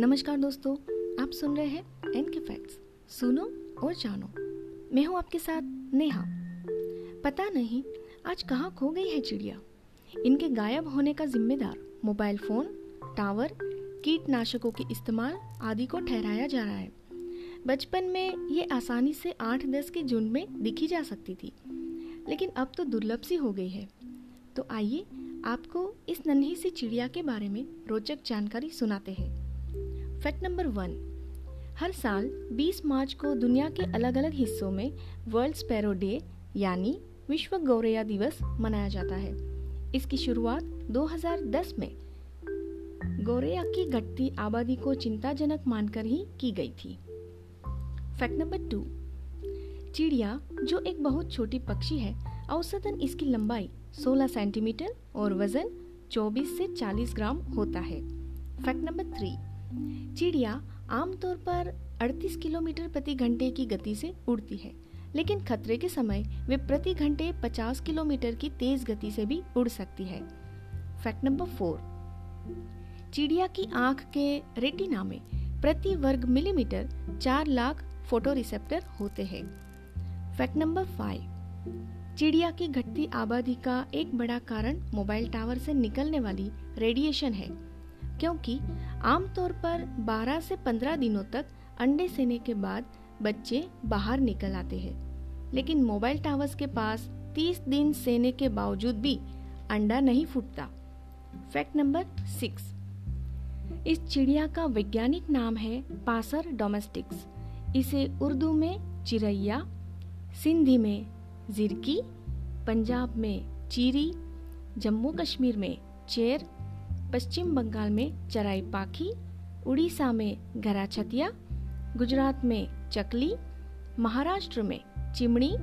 नमस्कार दोस्तों, आप सुन रहे हैं एन के फैक्ट्स सुनो और जानो। मैं हूँ आपके साथ नेहा। पता नहीं आज कहाँ खो गई है चिड़िया। इनके गायब होने का जिम्मेदार मोबाइल फ़ोन, टावर, कीटनाशकों के इस्तेमाल आदि को ठहराया जा रहा है। बचपन में ये आसानी से आठ दस के झुंड में दिखी जा सकती थी, लेकिन अब तो दुर्लभ सी हो गई है। तो आइए आपको इस नन्ही सी चिड़िया के बारे में रोचक जानकारी सुनाते हैं। Fact number one. हर साल 20 मार्च को दुनिया के अलग अलग हिस्सों में वर्ल्ड स्पैरो डे, यानी विश्व गौरैया दिवस, मनाया जाता है। इसकी शुरुआत 2010 में गौरैया की घटती आबादी को चिंताजनक मानकर ही की गई थी। Fact number two. चिड़िया, जो एक बहुत छोटी पक्षी है, औसतन इसकी लंबाई 16 सेंटीमीटर और वज़न 24 से 40 ग्राम होता है। Fact number three. चिड़िया आमतौर पर 38 किलोमीटर प्रति घंटे की गति से उड़ती है, लेकिन खतरे के समय वे प्रति घंटे 50 किलोमीटर की तेज गति से भी उड़ सकती है। Fact number four. चिड़िया की आँख के रेटिना में प्रति वर्ग मिलीमीटर चार लाख फ़ोटो रिसेप्टर होते हैं। Fact number five. चिड़िया की घटती आबादी का एक बड़ा कारण मोबाइल टावर से निकलने वाली रेडिएशन है। क्योंकि आमतौर पर 12 से 15 दिनों तक अंडे सेने के बाद बच्चे बाहर निकल आते हैं। लेकिन मोबाइल टावर्स के पास 30 दिन सेने के बावजूद भी अंडा नहीं फूटता। Fact number six. इस चिड़िया का वैज्ञानिक नाम है पासर डोमेस्टिक्स। इसे उर्दू में चिरैया, सिंधी में जिरकी, पंजाब में चीरी, जम्मू कश्मीर में चेर पश्चिम बंगाल में चराई पाखी उड़ीसा में घरा छतिया गुजरात में चकली, महाराष्ट्र में चिमड़ी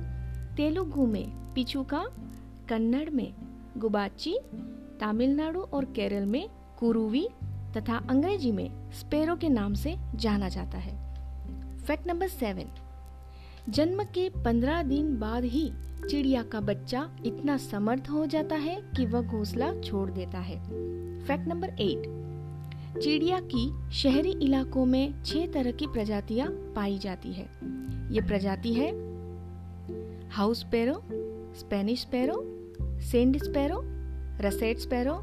तेलुगु में पिछुका, कन्नड़ में गुबाची, तमिलनाडु और केरल में कुरुवी तथा अंग्रेज़ी में स्पेरो के नाम से जाना जाता है। Fact number seven. जन्म के पंद्रह दिन बाद ही चिड़िया का बच्चा इतना समर्थ हो जाता है कि वह घोंसला छोड़ देता है। फैक्ट नंबर एट चिड़िया की शहरी इलाकों में छह तरह की प्रजातियाँ पाई जाती है। ये प्रजाति है house sparrow Spanish sparrow sand sparrow, russet sparrow,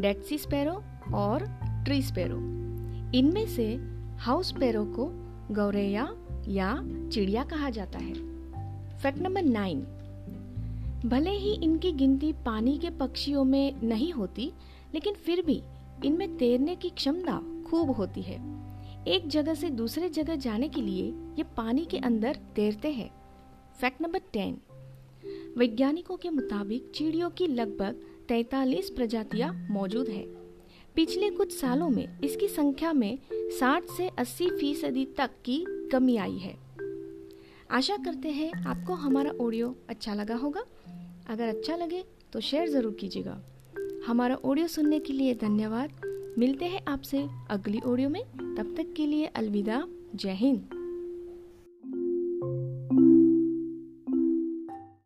Dead Sea sparrow और ट्री स्पैरो। इनमें से हाउस स्पैरो को गौरैया या चिड़िया कहा जाता है। फैक्ट नंबर नाइन भले ही इनकी गिनती पानी के पक्षियों में नहीं होती, लेकिन फिर भी इनमें तैरने की क्षमता खूब होती है। एक जगह से दूसरे जगह जाने के लिए ये पानी के अंदर तैरते हैं। फैक्ट नंबर टेन वैज्ञानिकों के मुताबिक चिड़ियों की लगभग 43 प्रजातियाँ मौजूद है। पिछले कुछ सालों में इसकी संख्या में 60 से 80 फ़ीसदी तक की कमी आई है। आशा करते हैं आपको हमारा ऑडियो अच्छा लगा होगा। अगर अच्छा लगे तो शेयर ज़रूर कीजिएगा। हमारा ऑडियो सुनने के लिए धन्यवाद। मिलते हैं आपसे अगली ऑडियो में। तब तक के लिए अलविदा। जय हिंद।